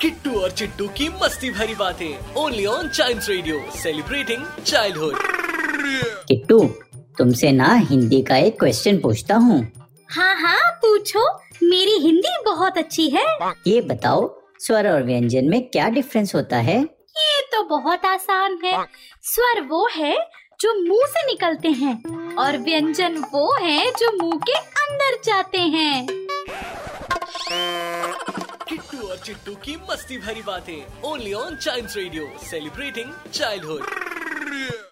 किट्टू और चिट्टू की मस्ती भरी बातें only on child radio celebrating childhood Kittu तुमसे ना हिंदी का एक क्वेश्चन पूछता हूँ। हाँ हाँ पूछो। मेरी हिंदी बहुत अच्छी है। ये बताओ स्वर और व्यंजन में क्या डिफरेंस होता है? ये तो बहुत आसान है। स्वर वो है जो मुँह से निकलते हैं। और व्यंजन वो है जो मुँह के अंदर जाते हैं। किट्टू और चिट्टू की मस्ती भरी बातें only on child radio celebrating childhood